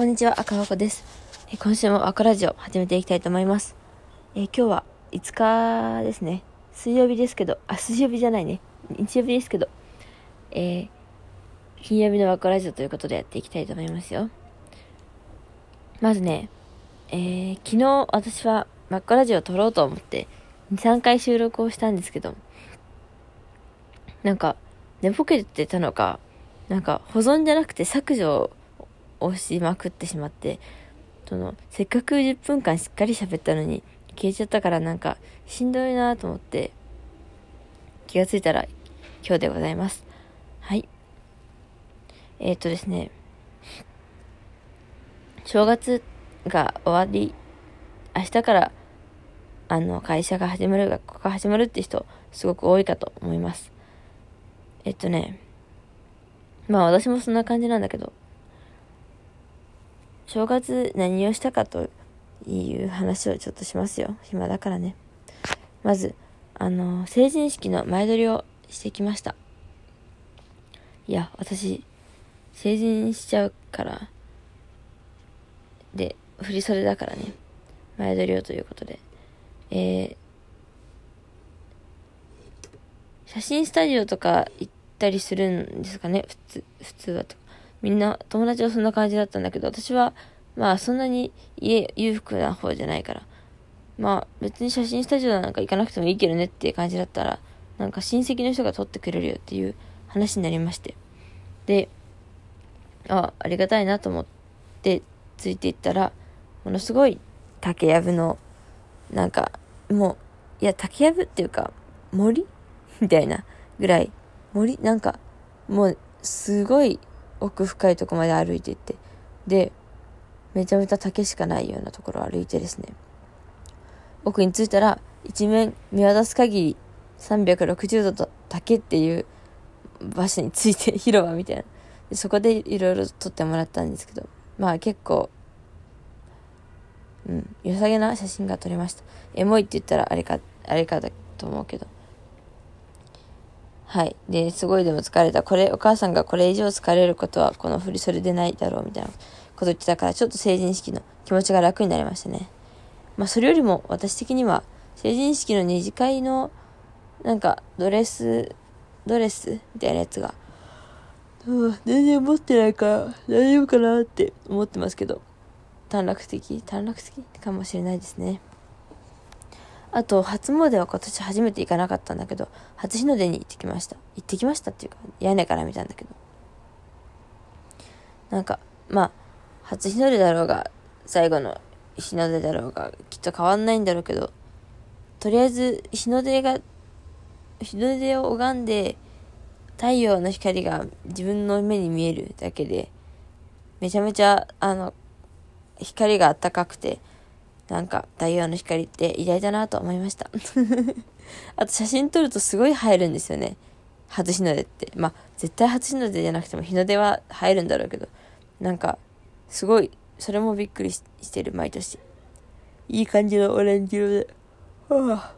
こんにちは、赤箱です。え今週も赤ラジオ始めていきたいと思います。え今日は5日ですね。水曜日ですけど、あ、水曜日じゃないね。日曜日ですけど、えー、金曜日の赤ラジオということでやっていきたいと思いますよ。まずね、えー、昨日私はマックラジオを撮ろうと思って2、3回収録をしたんですけど、なんか寝ぼけてたのか、なんか保存じゃなくて削除押しまくってしまって、その、せっかく10分間しっかり喋ったのに消えちゃったからなんかしんどいなと思って気がついたら今日でございます。はい。えっ、ー、とですね、正月が終わり、明日からあの会社が始まる、学校が始まるって人すごく多いかと思います。えっとね、まあ私もそんな感じなんだけど、正月何をしたかという話をちょっとしますよ。暇だからね。まず、あの、成人式の前撮りをしてきました。いや、私、成人しちゃうから、で、振り袖だからね。前撮りをということで。えー、写真スタジオとか行ったりするんですかね？普通、普通はと。みんな、友達はそんな感じだったんだけど、私は、まあそんなに家、裕福な方じゃないから、まあ別に写真スタジオなんか行かなくてもいいけどねっていう感じだったら、なんか親戚の人が撮ってくれるよっていう話になりまして。で、あ、ありがたいなと思ってついていったら、ものすごい竹やぶの、なんか、もう、いや、竹やぶっていうか、森？みたいなぐらい、森？なんか、もう、すごい奥深いとこまで歩いていって、で、めちゃめちゃ竹しかないようなところを歩いてですね、奥に着いたら、一面見渡す限り360度と竹っていう場所について 広場みたいな。でそこでいろいろ撮ってもらったんですけど、まあ結構、うん、良さげな写真が撮れました。エモいって言ったらあれか、あれかだと思うけど。はい。で、すごいでも疲れた。これ、お母さんがこれ以上疲れることはこの振り袖でないだろうみたいなこと言ってたから、ちょっと成人式の気持ちが楽になりましたね。まあ、それよりも私的には、成人式の二次会の、なんか、ドレス、ドレスみたいなやつが、うん、全然持ってないから、大丈夫かなって思ってますけど、短絡的？短絡的かもしれないですね。あと、初詣は今年初めて行かなかったんだけど、初日の出に行ってきました。行ってきましたっていうか、屋根から見たんだけど。なんか、まあ、初日の出だろうが、最後の日の出だろうが、きっと変わんないんだろうけど、とりあえず、日の出が、日の出を拝んで、太陽の光が自分の目に見えるだけで、めちゃめちゃ、あの、光が暖かくて、なんか太陽の光って偉大だなと思いました。あと写真撮るとすごい映えるんですよね。初日の出って。まあ、絶対初日の出じゃなくても日の出は映えるんだろうけど、なんか、すごい、それもびっくりしてる、毎年。いい感じのオレンジ色で。はあ、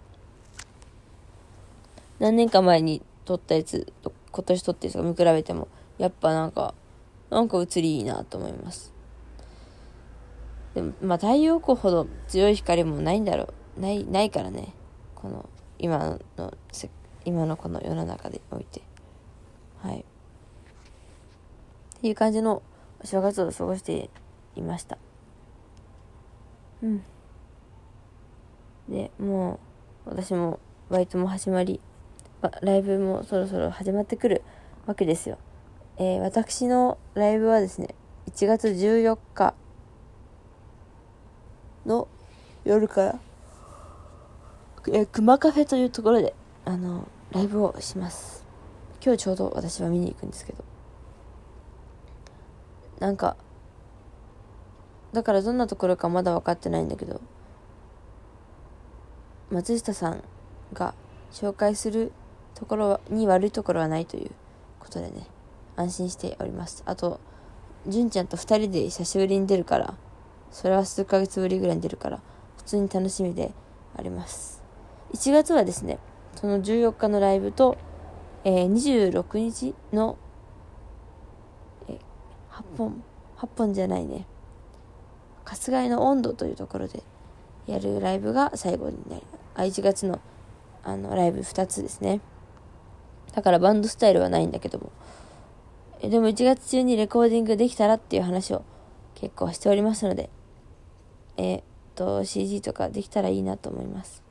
何年か前に撮ったやつと、今年撮ってるやつが見比べても、やっぱなんか、なんか映りいいなと思います。でも、まあ、太陽光ほど強い光もないんだろう。ない、ないからね。この、今の、今のこの世の中でおいて。はい。っていう感じのお正月を過ごしていました。うん。で、もう、私もバイトも始まり、ライブもそろそろ始まってくるわけですよ。えー、私のライブはですね、1月14日の夜から、え、熊カフェというところで、あの、ライブをします。今日ちょうど私は見に行くんですけど。なんか、だからどんなところかまだ分かってないんだけど、松下さんが紹介するところに悪いところはないということでね、安心しております。あと、純ちゃんと二人で久しぶりに出るから、それは数ヶ月ぶりぐらいに出るから、普通に楽しみであります。1月はですね、その14日のライブと、えー、26日の、えー、8本、8本じゃないね。春日井の温度というところでやるライブが最後になりあ1月のあのライブ2つですねだからバンドスタイルはないんだけどもえでも1月中にレコーディングできたらっていう話を結構しておりますのでえ、っと CG とかできたらいいなと思います。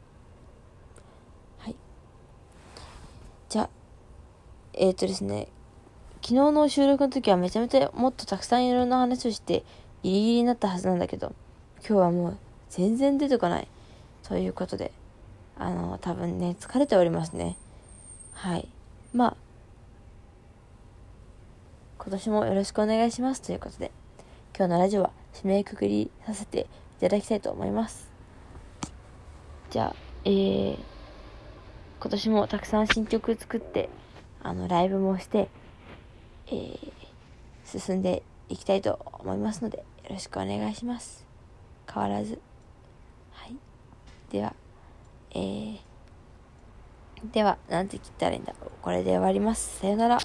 はい。じゃあえ、っとですね昨日の収録の時はめちゃめちゃもっとたくさんいろんな話をしてギリギリになったはずなんだけど今日はもう全然出てこない。ということであの多分ね疲れておりますね。はい。まあ今年もよろしくお願いします。ということで今日のラジオは締めくくりさせてただきたいと思います。じゃあえー、今年もたくさん新曲作ってあのライブもしてえー、進んでいきたいと思いますのでよろしくお願いします。変わらず。はい。ではえー、ではなんて切ったらいいんだろう。これで終わります。さよなら。